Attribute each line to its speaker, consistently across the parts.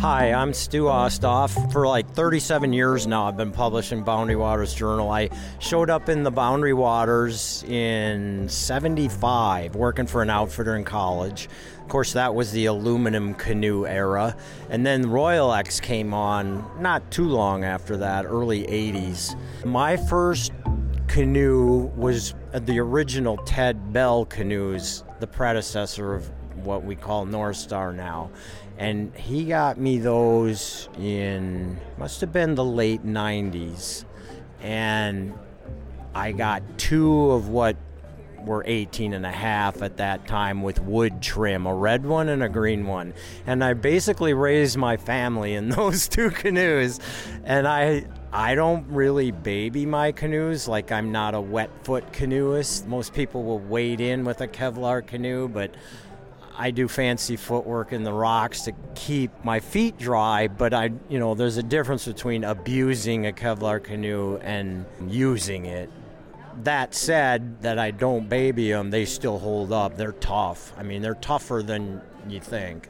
Speaker 1: Hi, I'm Stu Osthoff. For like 37 years now, I've been publishing Boundary Waters Journal. I showed up in the Boundary Waters in 75, working for an outfitter in college. Of course, that was the aluminum canoe era. And then Royalex came on not too long after that, early 80s. My first canoe was the original Ted Bell canoes, the predecessor of what we call North Star now. And he got me those in, must have been the late 90s. And I got two of what were 18 and a half at that time with wood trim, a red one and a green one. And I basically raised my family in those two canoes. And I I don't really baby my canoes like I'm not a wet foot canoeist. Most people will wade in with a Kevlar canoe, but I do fancy footwork in the rocks to keep my feet dry, but I, you know, there's a difference between abusing a Kevlar canoe and using it. That said, that I don't baby them, they still hold up. They're tough. I mean, they're tougher than you think.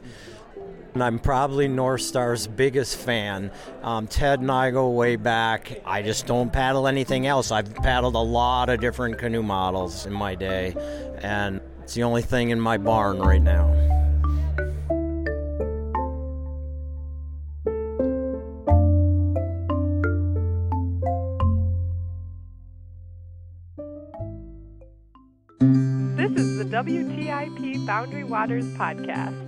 Speaker 1: And I'm probably North Star's biggest fan. Um, Ted and I go way back. I just don't paddle anything else. I've paddled a lot of different canoe models in my day, and it's the only thing in my barn right now.
Speaker 2: This is the WTIP Boundary Waters podcast.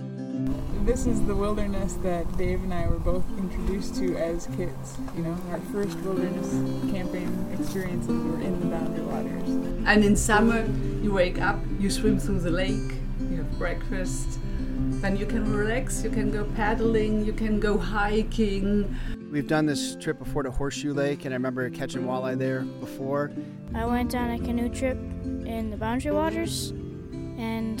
Speaker 3: This is the wilderness that Dave and I were both introduced to as kids. You know, our first wilderness camping experiences were in the Boundary Waters.
Speaker 4: And in summer, you wake up, you swim through the lake, you have breakfast, then you can relax, you can go paddling, you can go hiking.
Speaker 5: We've done this trip before to Horseshoe Lake, and I remember catching walleye there before.
Speaker 6: I went on a canoe trip in the Boundary Waters, and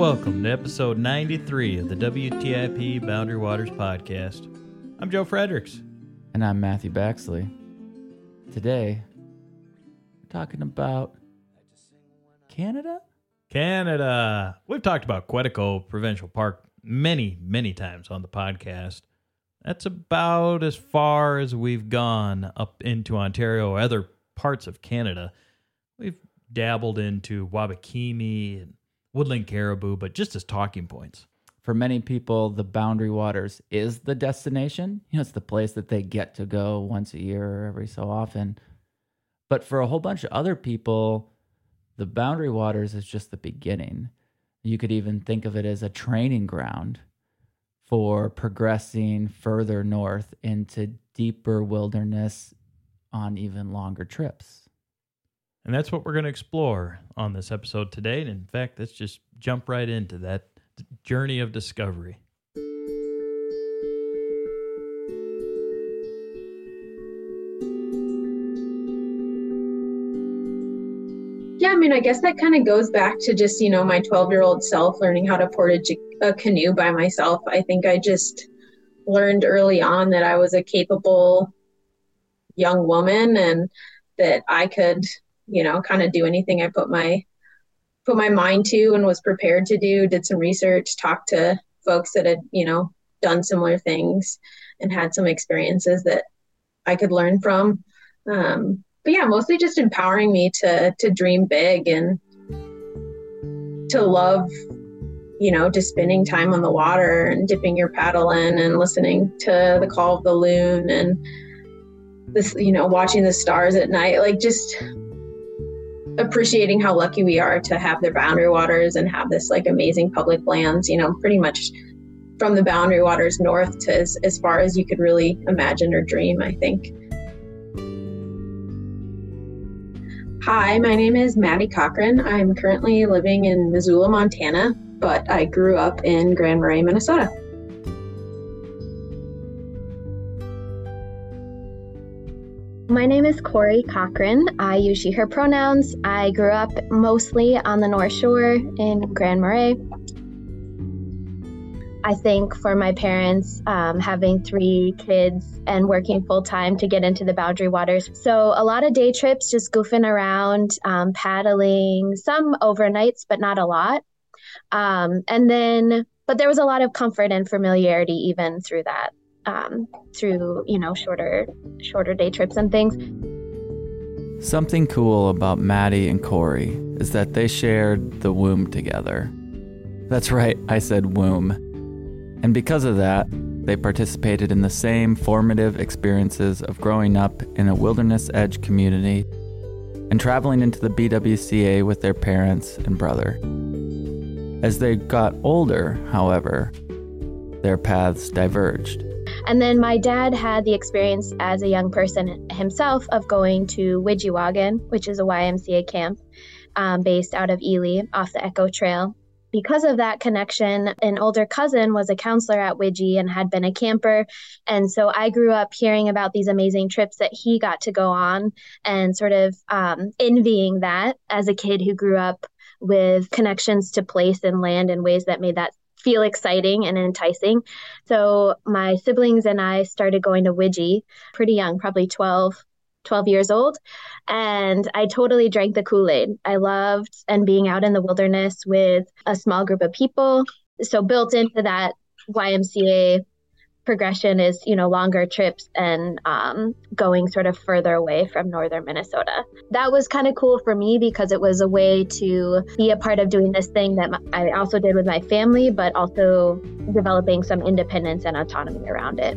Speaker 7: Welcome to episode 93 of the WTIP Boundary Waters podcast. I'm Joe Friedrichs.
Speaker 8: And I'm Matthew Baxley. Today, we're talking about Canada?
Speaker 7: Canada. We've talked about Quetico Provincial Park many, many times on the podcast. That's about as far as we've gone up into Ontario or other parts of Canada. We've dabbled into Wabakimi and Woodland Caribou, but just as talking points.
Speaker 8: For many people, the Boundary Waters is the destination. You know, it's the place that they get to go once a year or every so often. But for a whole bunch of other people, the Boundary Waters is just the beginning. You could even think of it as a training ground for progressing further north into deeper wilderness on even longer trips.
Speaker 7: And that's what we're going to explore on this episode today. And in fact, let's just jump right into that journey of discovery.
Speaker 9: Yeah, I mean, I guess that kind of goes back to just, you know, my 12 year old self learning how to portage a canoe by myself. I think I just learned early on that I was a capable young woman and that I could you know, kind of do anything I put my put my mind to and was prepared to do. Did some research, talked to folks that had, you know, done similar things and had some experiences that I could learn from. Um, but yeah, mostly just empowering me to to dream big and to love, you know, just spending time on the water and dipping your paddle in and listening to the call of the loon and this, you know, watching the stars at night. Like just appreciating how lucky we are to have the boundary waters and have this like amazing public lands, you know, pretty much from the boundary waters north to as, as far as you could really imagine or dream, I think. Hi, my name is Maddy Cochran. I'm currently living in Missoula, Montana, but I grew up in Grand Marais, Minnesota.
Speaker 10: My name is Cory Cochran. I use she, her pronouns. I grew up mostly on the North Shore in Grand Marais. I think for my parents, um, having three kids and working full time to get into the boundary waters. So, a lot of day trips, just goofing around, um, paddling, some overnights, but not a lot. Um, and then, but there was a lot of comfort and familiarity even through that um, through you know shorter shorter day trips and things.
Speaker 8: Something cool about Maddy and Cory is that they shared the womb together. That's right, I said womb. And because of that, they participated in the same formative experiences of growing up in a wilderness edge community and traveling into the BWCA with their parents and brother. As they got older, however, their paths diverged.
Speaker 10: And then my dad had the experience as a young person himself of going to Widjiwagan, which is a YMCA camp um, based out of Ely off the Echo Trail. Because of that connection, an older cousin was a counselor at Widji and had been a camper. And so I grew up hearing about these amazing trips that he got to go on and sort of um, envying that as a kid who grew up with connections to place and land in ways that made that feel exciting and enticing. So my siblings and I started going to Widji pretty young, probably 12, 12 years old. And I totally drank the Kool Aid. I loved and being out in the wilderness with a small group of people. So built into that YMCA progression is you know longer trips and um, going sort of further away from northern minnesota. That was kind of cool for me because it was a way to be a part of doing this thing that i also did with my family but also developing some independence and autonomy around it.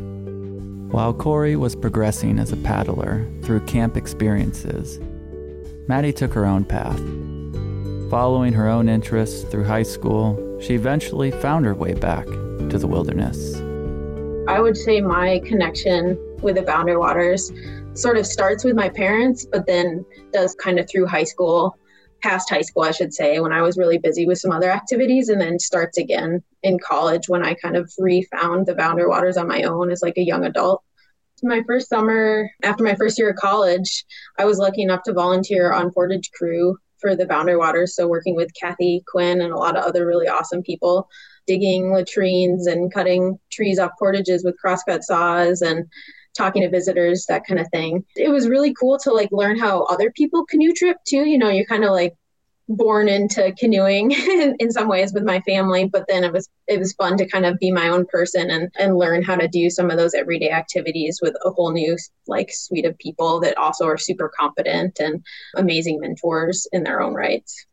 Speaker 8: While cory was progressing as a paddler through camp experiences maddy took her own path. Following her own interests through high school she eventually found her way back to the wilderness
Speaker 9: I would say my connection with the Boundary Waters sort of starts with my parents, but then does kind of through high school, past high school, I should say, when I was really busy with some other activities, and then starts again in college when I kind of refound the Boundary Waters on my own as like a young adult. My first summer, after my first year of college, I was lucky enough to volunteer on Portage Crew for the Boundary Waters. So, working with Kathy Quinn and a lot of other really awesome people digging latrines and cutting trees off portages with crosscut saws and talking to visitors, that kind of thing. It was really cool to like learn how other people canoe trip too. You know, you're kind of like born into canoeing in, in some ways with my family but then it was it was fun to kind of be my own person and and learn how to do some of those everyday activities with a whole new like suite of people that also are super competent and amazing mentors in their own rights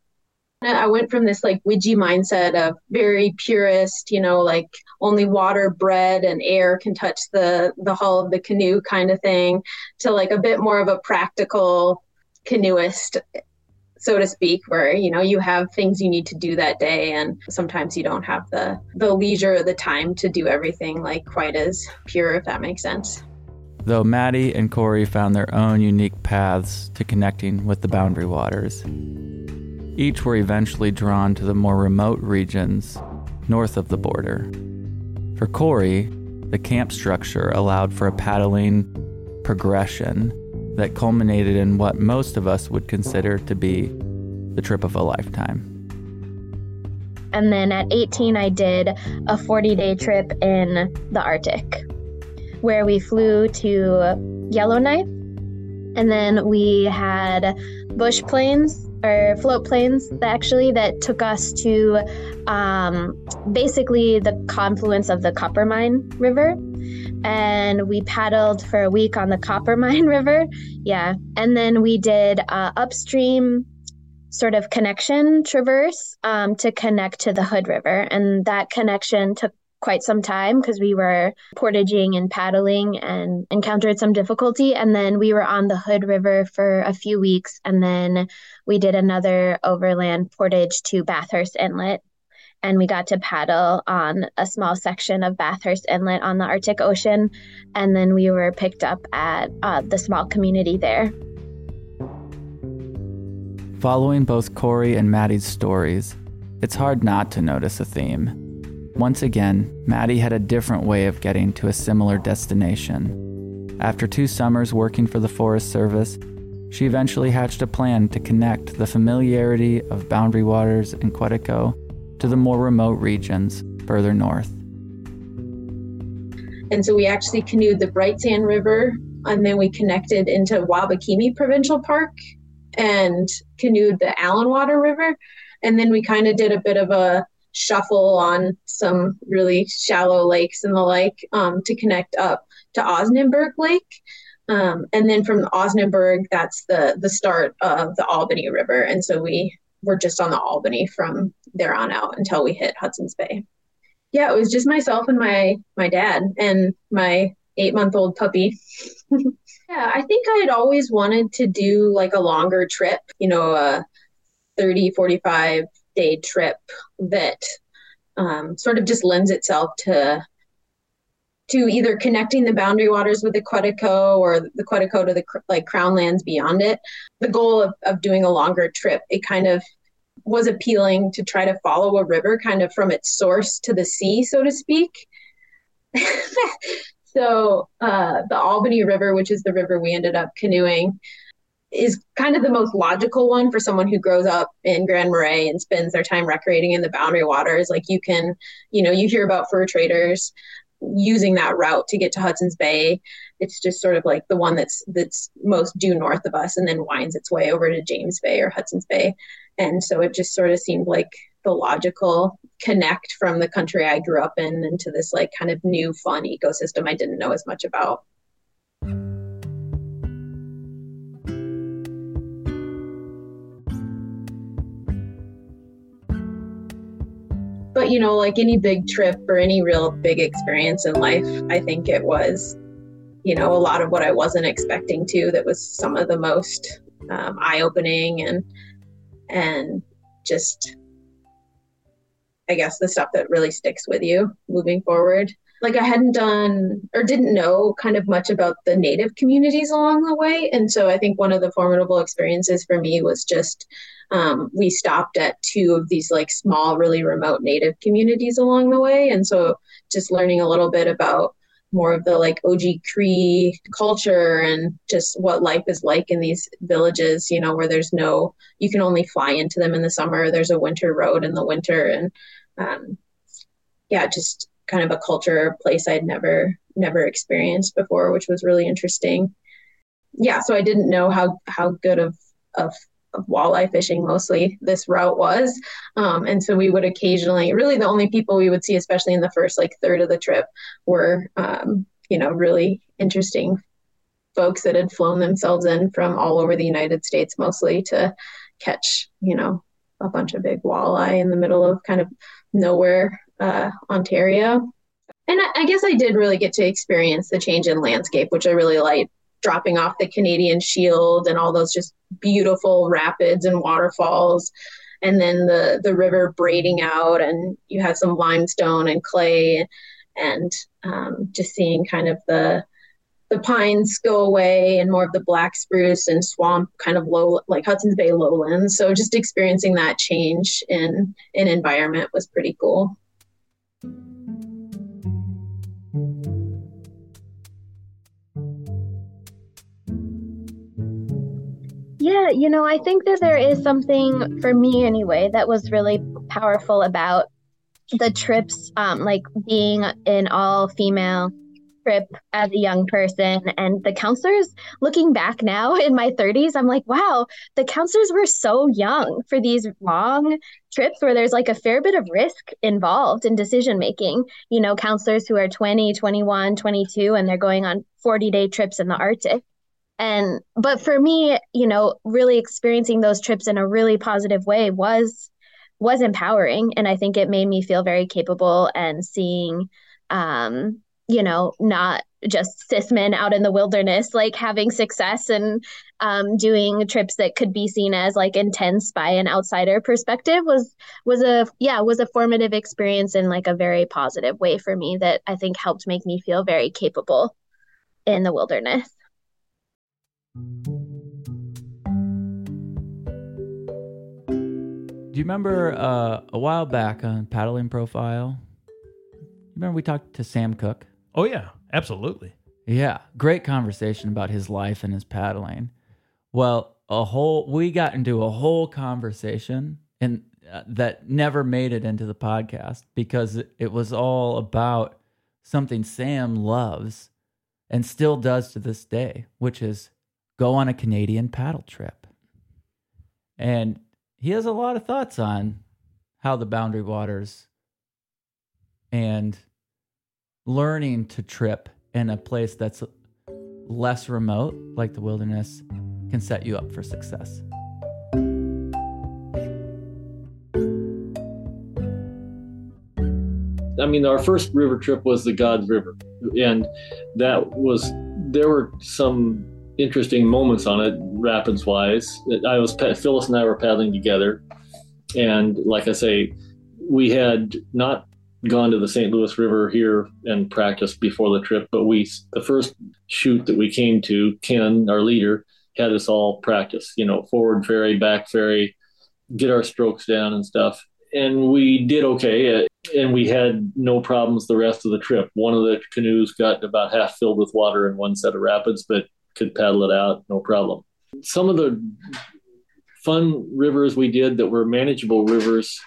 Speaker 9: I went from this like Widji mindset of very purist, you know, like only water, bread, and air can touch the the hull of the canoe kind of thing, to like a bit more of a practical canoeist, so to speak, where you know you have things you need to do that day, and sometimes you don't have the the leisure or the time to do everything like quite as pure, if that makes sense.
Speaker 8: Though Maddy and Cory found their own unique paths to connecting with the boundary waters. Each were eventually drawn to the more remote regions north of the border. For Cory, the camp structure allowed for a paddling progression that culminated in what most of us would consider to be the trip of a lifetime.
Speaker 10: And then at 18, I did a 40 day trip in the Arctic where we flew to Yellowknife. And then we had bush planes or float planes actually that took us to um, basically the confluence of the Coppermine River. And we paddled for a week on the Coppermine River. Yeah. And then we did uh, upstream sort of connection traverse um, to connect to the Hood River. And that connection took quite some time because we were portaging and paddling and encountered some difficulty. And then we were on the Hood River for a few weeks. And then we did another overland portage to Bathurst Inlet. And we got to paddle on a small section of Bathurst Inlet on the Arctic Ocean. And then we were picked up at uh, the small community there.
Speaker 8: Following both Cory and Maddy's stories, it's hard not to notice a theme. Once again, Maddy had a different way of getting to a similar destination. After two summers working for the Forest Service, she eventually hatched a plan to connect the familiarity of Boundary Waters and Quetico to the more remote regions further north.
Speaker 9: And so we actually canoed the Bright Sand River and then we connected into Wabakimi Provincial Park and canoed the Allan Water River. And then we kind of did a bit of a shuffle on some really shallow lakes and the like um, to connect up to Osnaburgh Lake. Um, and then from Osnaburgh, that's the the start of the Albany River. And so we were just on the Albany from there on out until we hit Hudson's Bay. Yeah, it was just myself and my my dad and my eight month old puppy. yeah, I think I had always wanted to do like a longer trip, you know, a 30, 45 day trip that um, sort of just lends itself to to either connecting the boundary waters with the Quetico or the Quetico to the like crown lands beyond it. The goal of, of doing a longer trip, it kind of was appealing to try to follow a river kind of from its source to the sea, so to speak. so uh, the Albany River, which is the river we ended up canoeing, is kind of the most logical one for someone who grows up in Grand Marais and spends their time recreating in the boundary waters. Like you can, you know, you hear about fur traders using that route to get to Hudson's Bay. It's just sort of like the one that's that's most due north of us and then winds its way over to James Bay or Hudson's Bay. And so it just sort of seemed like the logical connect from the country I grew up in into this like kind of new fun ecosystem I didn't know as much about. But you know like any big trip or any real big experience in life i think it was you know a lot of what i wasn't expecting to that was some of the most um, eye-opening and and just i guess the stuff that really sticks with you moving forward. Like i hadn't done or didn't know kind of much about the native communities along the way. And so i think one of the formidable experiences for me was just um, we stopped at two of these like small, really remote native communities along the way. And so just learning a little bit about more of the like OG Cree culture and just what life is like in these villages, you know, where there's no, you can only fly into them in the summer. There's a winter road in the winter. And um, yeah, just kind of a culture place I'd never, never experienced before, which was really interesting. Yeah. So I didn't know how, how good of, of of walleye fishing mostly this route was. Um, and so we would occasionally really the only people we would see especially in the first like third of the trip were um, you know really interesting folks that had flown themselves in from all over the united states mostly to catch you know a bunch of big walleye in the middle of kind of nowhere uh, ontario. And I, I guess i did really get to experience the change in landscape which i really liked dropping off the Canadian Shield and all those just beautiful rapids and waterfalls. And then the, the river braiding out, and you have some limestone and clay, and um, just seeing kind of the the pines go away and more of the black spruce and swamp kind of low like Hudson's Bay lowlands. So just experiencing that change in in environment was pretty cool.
Speaker 10: Yeah, you know, I think that there is something for me anyway that was really powerful about the trips, um, like being an all female trip as a young person and the counselors looking back now in my 30s i'm like wow the counselors were so young for these long trips where there's like a fair bit of risk involved in decision making. You know counselors who are 20 21 22 and they're going on 40 day trips in the arctic and but for me you know really experiencing those trips in a really positive way was was empowering. And i think it made me feel very capable and seeing um you know not just cis men out in the wilderness like having success and um, doing trips that could be seen as like intense by an outsider perspective was was a yeah was a formative experience in like a very positive way for me that i think helped make me feel very capable in the wilderness
Speaker 8: Do you remember uh, a while back on Paddling Profile? Remember we talked to Sam Cook?
Speaker 7: Oh yeah, absolutely.
Speaker 8: Yeah, great conversation about his life and his paddling. Well, a whole we got into a whole conversation and uh, that never made it into the podcast because it, it was all about something Sam loves and still does to this day, which is go on a Canadian paddle trip. And he has a lot of thoughts on how the boundary waters and learning to trip in a place that's less remote, like the wilderness, can set you up for success.
Speaker 11: I mean, our first river trip was the God's River, and that was there were some interesting moments on it, rapids wise. I was Phyllis and I were paddling together, and like I say, we had not gone to the St. Louis River here and practiced before the trip, but we the first shoot that we came to, Ken, our leader, had us all practice. You know, forward ferry, back ferry, get our strokes down and stuff, and we did okay. Uh, and we had no problems the rest of the trip. One of the canoes got about half filled with water in one set of rapids, but could paddle it out, no problem. Some of the fun rivers we did that were manageable rivers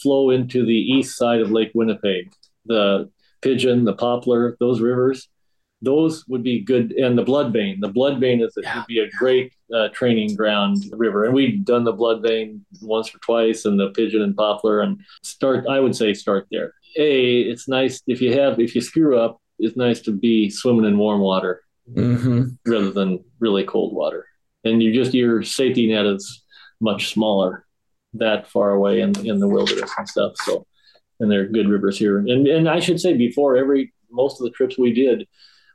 Speaker 11: flow into the east side of Lake Winnipeg. The Pigeon, the Poplar, those rivers, those would be good. And the Bloodvein, the Bloodvein is yeah. would be a great uh, training ground river. And we've done the Bloodvein once or twice, and the Pigeon and Poplar. And start, I would say, start there. A, it's nice if you have if you screw up, it's nice to be swimming in warm water mm-hmm. rather than really cold water. And you just your safety net is much smaller that far away in in the wilderness and stuff. So, and there are good rivers here. And and I should say before every most of the trips we did,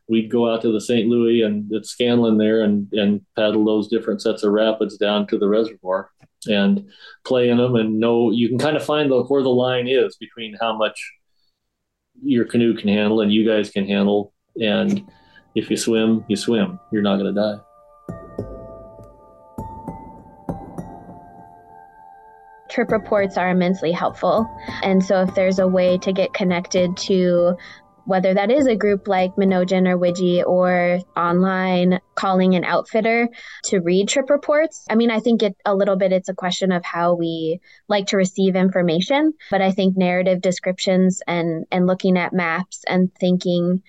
Speaker 11: we'd go out to the St. Louis and at Scanlon there and and paddle those different sets of rapids down to the reservoir and play in them and know you can kind of find the, where the line is between how much your canoe can handle and you guys can handle and if you swim you swim you're not going to die
Speaker 10: trip reports are immensely helpful. And so if there's a way to get connected to whether that is a group like Menogyn or Widji or online calling an outfitter to read trip reports. I mean, I think it a little bit it's a question of how we like to receive information, but I think narrative descriptions and and looking at maps and thinking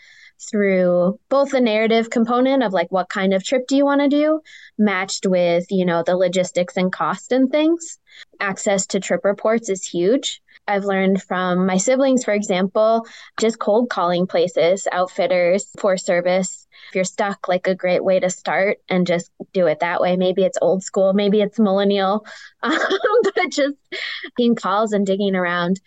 Speaker 10: through both the narrative component of like what kind of trip do you want to do matched with you know the logistics and cost and things access to trip reports is huge I've learned from my siblings, for example, just cold calling places, outfitters, for service. If you're stuck, like a great way to start and just do it that way. Maybe it's old school, maybe it's millennial, but just being calls and digging around.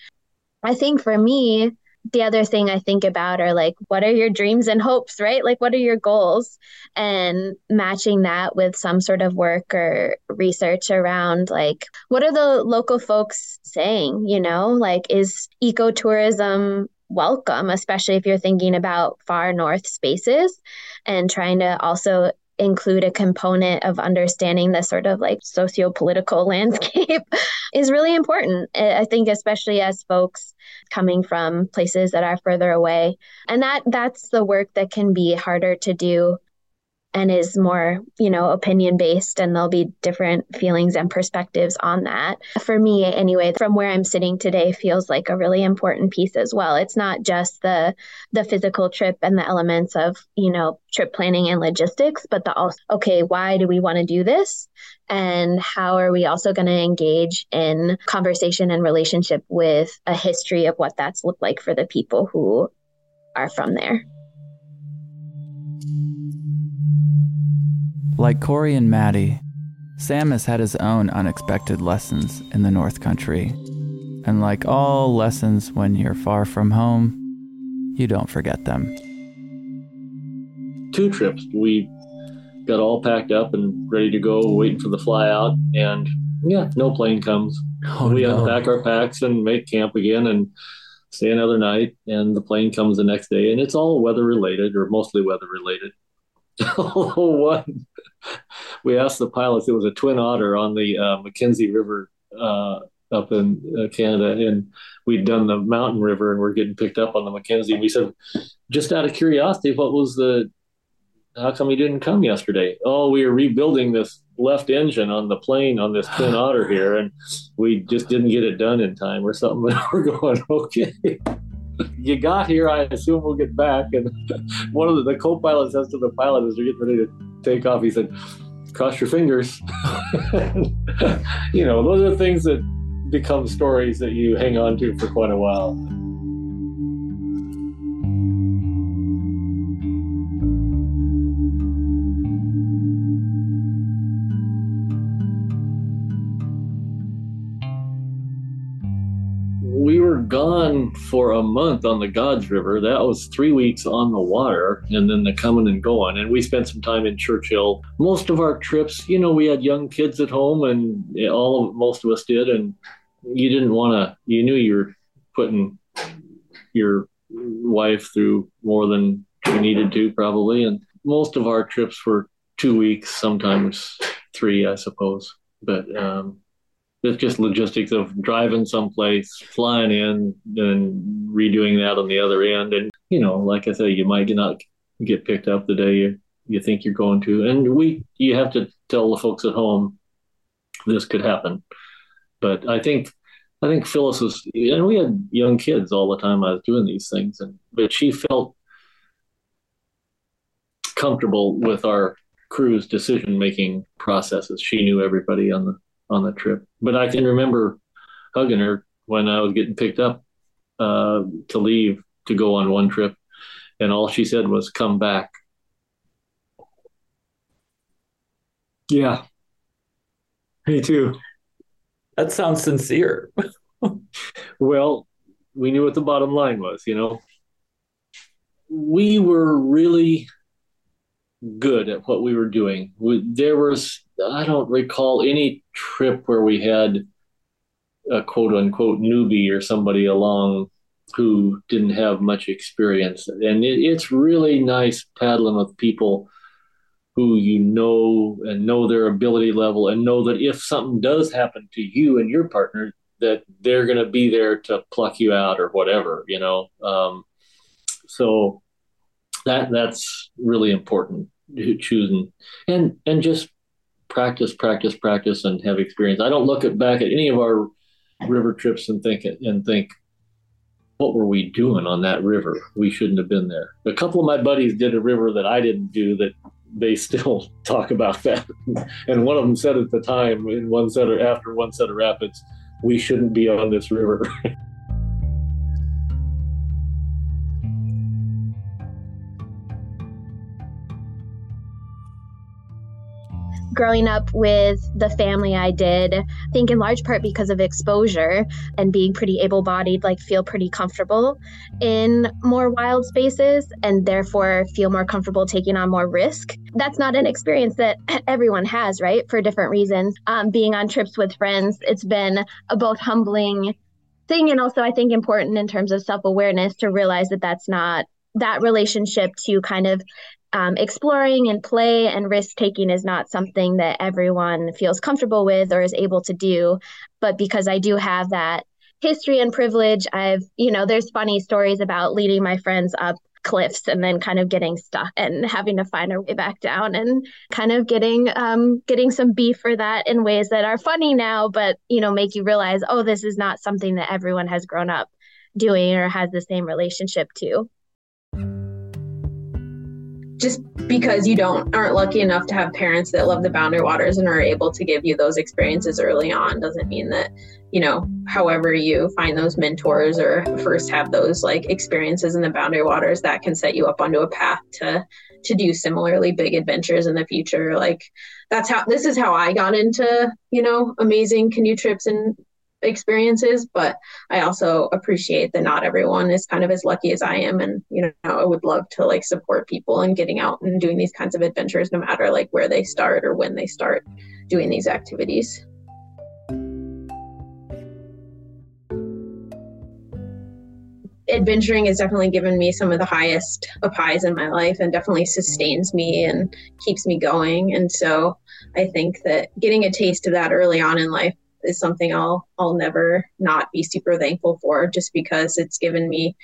Speaker 10: I think for me, the other thing I think about are like, what are your dreams and hopes, right? Like, what are your goals? And matching that with some sort of work or research around, like, what are the local folks saying? You know, like, is ecotourism welcome, especially if you're thinking about far north spaces and trying to also include a component of understanding the sort of like socio-political landscape is really important. I think especially as folks coming from places that are further away. And that that's the work that can be harder to do and is more, you know, opinion based and there'll be different feelings and perspectives on that. For me anyway, from where I'm sitting today feels like a really important piece as well. It's not just the the physical trip and the elements of, you know, trip planning and logistics, but the also okay, why do we want to do this? And how are we also going to engage in conversation and relationship with a history of what that's looked like for the people who are from there?
Speaker 8: Like Cory and Maddy, Sam has had his own unexpected lessons in the North Country. And like all lessons when you're far from home, you don't forget them.
Speaker 11: Two trips. We got all packed up and ready to go, waiting for the fly out. And yeah, no plane comes. Oh, we no. unpack our packs and make camp again and stay another night. And the plane comes the next day. And it's all weather related or mostly weather related. one, we asked the pilots. It was a twin otter on the uh, Mackenzie River uh, up in uh, Canada, and we'd done the Mountain River, and we're getting picked up on the Mackenzie. And we said, just out of curiosity, what was the? How come you didn't come yesterday? Oh, we are rebuilding this left engine on the plane on this Twin Otter here, and we just didn't get it done in time or something. But we're going okay. You got here. I assume we'll get back. And one of the, the co-pilot says to the pilot as they're getting ready to take off, he said, "Cross your fingers." you know, those are things that become stories that you hang on to for quite a while. Gone for a month on the Gods River. That was three weeks on the water and then the coming and going. And we spent some time in Churchill. Most of our trips, you know, we had young kids at home and all of most of us did. And you didn't want to, you knew you were putting your wife through more than you needed to, probably. And most of our trips were two weeks, sometimes three, I suppose. But um, it's just logistics of driving someplace, flying in, and redoing that on the other end. And you know, like I said, you might not get picked up the day you, you think you're going to. And we, you have to tell the folks at home this could happen. But I think, I think Phyllis was, and we had young kids all the time I was doing these things, and but she felt comfortable with our crew's decision making processes. She knew everybody on the on the trip. But I can remember hugging her when I was getting picked up uh, to leave to go on one trip, and all she said was, "Come back." Yeah, me too.
Speaker 8: That sounds sincere.
Speaker 11: well, we knew what the bottom line was, you know. We were really good at what we were doing. We, there was, I don't recall any trip where we had a quote unquote newbie or somebody along who didn't have much experience. And it, it's really nice paddling with people who you know and know their ability level and know that if something does happen to you and your partner, that they're going to be there to pluck you out or whatever, you know. Um, so that that's really important choosing and and just practice practice practice and have experience. I don't look at back at any of our river trips and think and think what were we doing on that river? We shouldn't have been there. A couple of my buddies did a river that i didn't do that they still talk about that. And one of them said at the time in one set of after one set of rapids we shouldn't be on this river
Speaker 10: growing up with the family I did, I think in large part because of exposure and being pretty able bodied, like feel pretty comfortable in more wild spaces and therefore feel more comfortable taking on more risk. That's not an experience that everyone has, right? For different reasons. Um, being on trips with friends, it's been a both humbling thing and also I think important in terms of self awareness to realize that that's not that relationship to kind of um, exploring and play and risk taking is not something that everyone feels comfortable with or is able to do. But because I do have that history and privilege, I've, you know, there's funny stories about leading my friends up cliffs and then kind of getting stuck and having to find our way back down and kind of getting um, getting some beef for that in ways that are funny now but you know make you realize oh this is not something that everyone has grown up doing or has the same relationship to
Speaker 9: just because you don't aren't lucky enough to have parents that love the boundary waters and are able to give you those experiences early on doesn't mean that you know however you find those mentors or first have those like experiences in the boundary waters that can set you up onto a path to to do similarly big adventures in the future. Like that's how this is how i got into you know amazing canoe trips and experiences but i also appreciate that not everyone is kind of as lucky as i am. And you know i would love to like support people in getting out and doing these kinds of adventures no matter like where they start or when they start doing these activities. Adventuring has definitely given me some of the highest of highs in my life and definitely sustains me and keeps me going. And so i think that getting a taste of that early on in life is something I'll I'll never not be super thankful for just because it's given me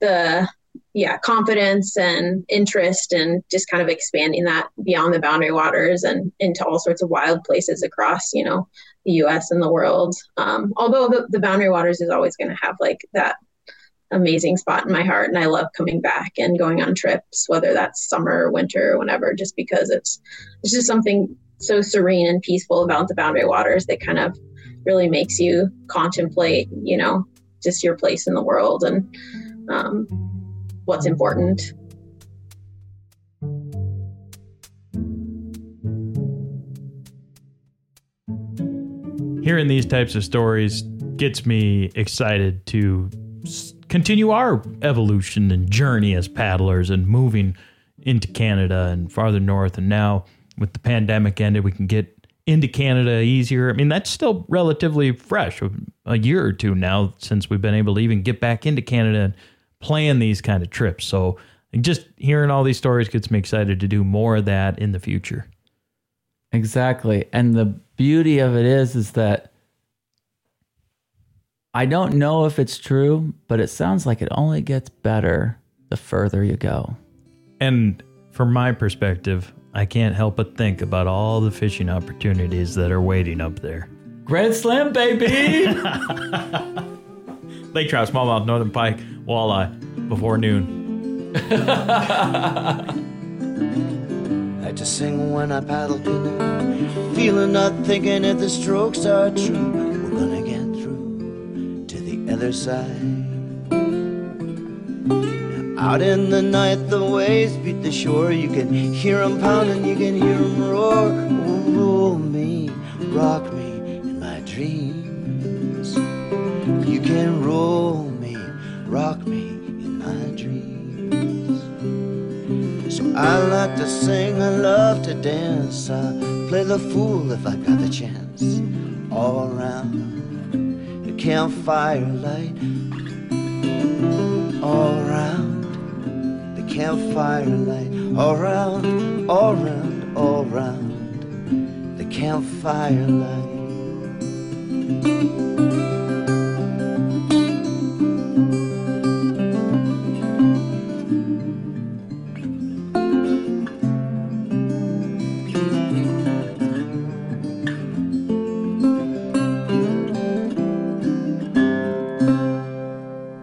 Speaker 9: the yeah confidence and interest and just kind of expanding that beyond the boundary waters and into all sorts of wild places across you know the us and the world. Um, although the, the boundary waters is always going to have like that amazing spot in my heart and i love coming back and going on trips whether that's summer or winter or whenever just because it's it's just something so serene and peaceful about the boundary waters that kind of really makes you contemplate you know just your place in the world and um, what's important.
Speaker 7: Hearing these types of stories gets me excited to continue our evolution and journey as paddlers and moving into Canada and farther north. And now, with the pandemic ended, we can get into Canada easier. I mean, that's still relatively fresh, a year or two now since we've been able to even get back into Canada and plan these kind of trips. So just hearing all these stories gets me excited to do more of that in the future.
Speaker 8: Exactly. And the beauty of it is is that I don't know if it's true, but it sounds like it only gets better the further you go.
Speaker 7: And from my perspective, I can't help but think about all the fishing opportunities that are waiting up there.
Speaker 8: Grand Slam, baby!
Speaker 7: Lake trout, smallmouth, northern pike, walleye before noon.
Speaker 12: I just sing when I paddle canoe, feeling not thinking if the strokes are true. We're gonna get through to the other side. Out in the night, the waves beat the shore. You can hear 'em pounding, you can hear 'em roar. Oh, roll me, rock me in my dreams. You can roll me, rock me in my dreams. So I like to sing, I love to dance. I play the fool if I got the chance. All around the campfire light. All around campfire light. All round, all round, all round the campfire light.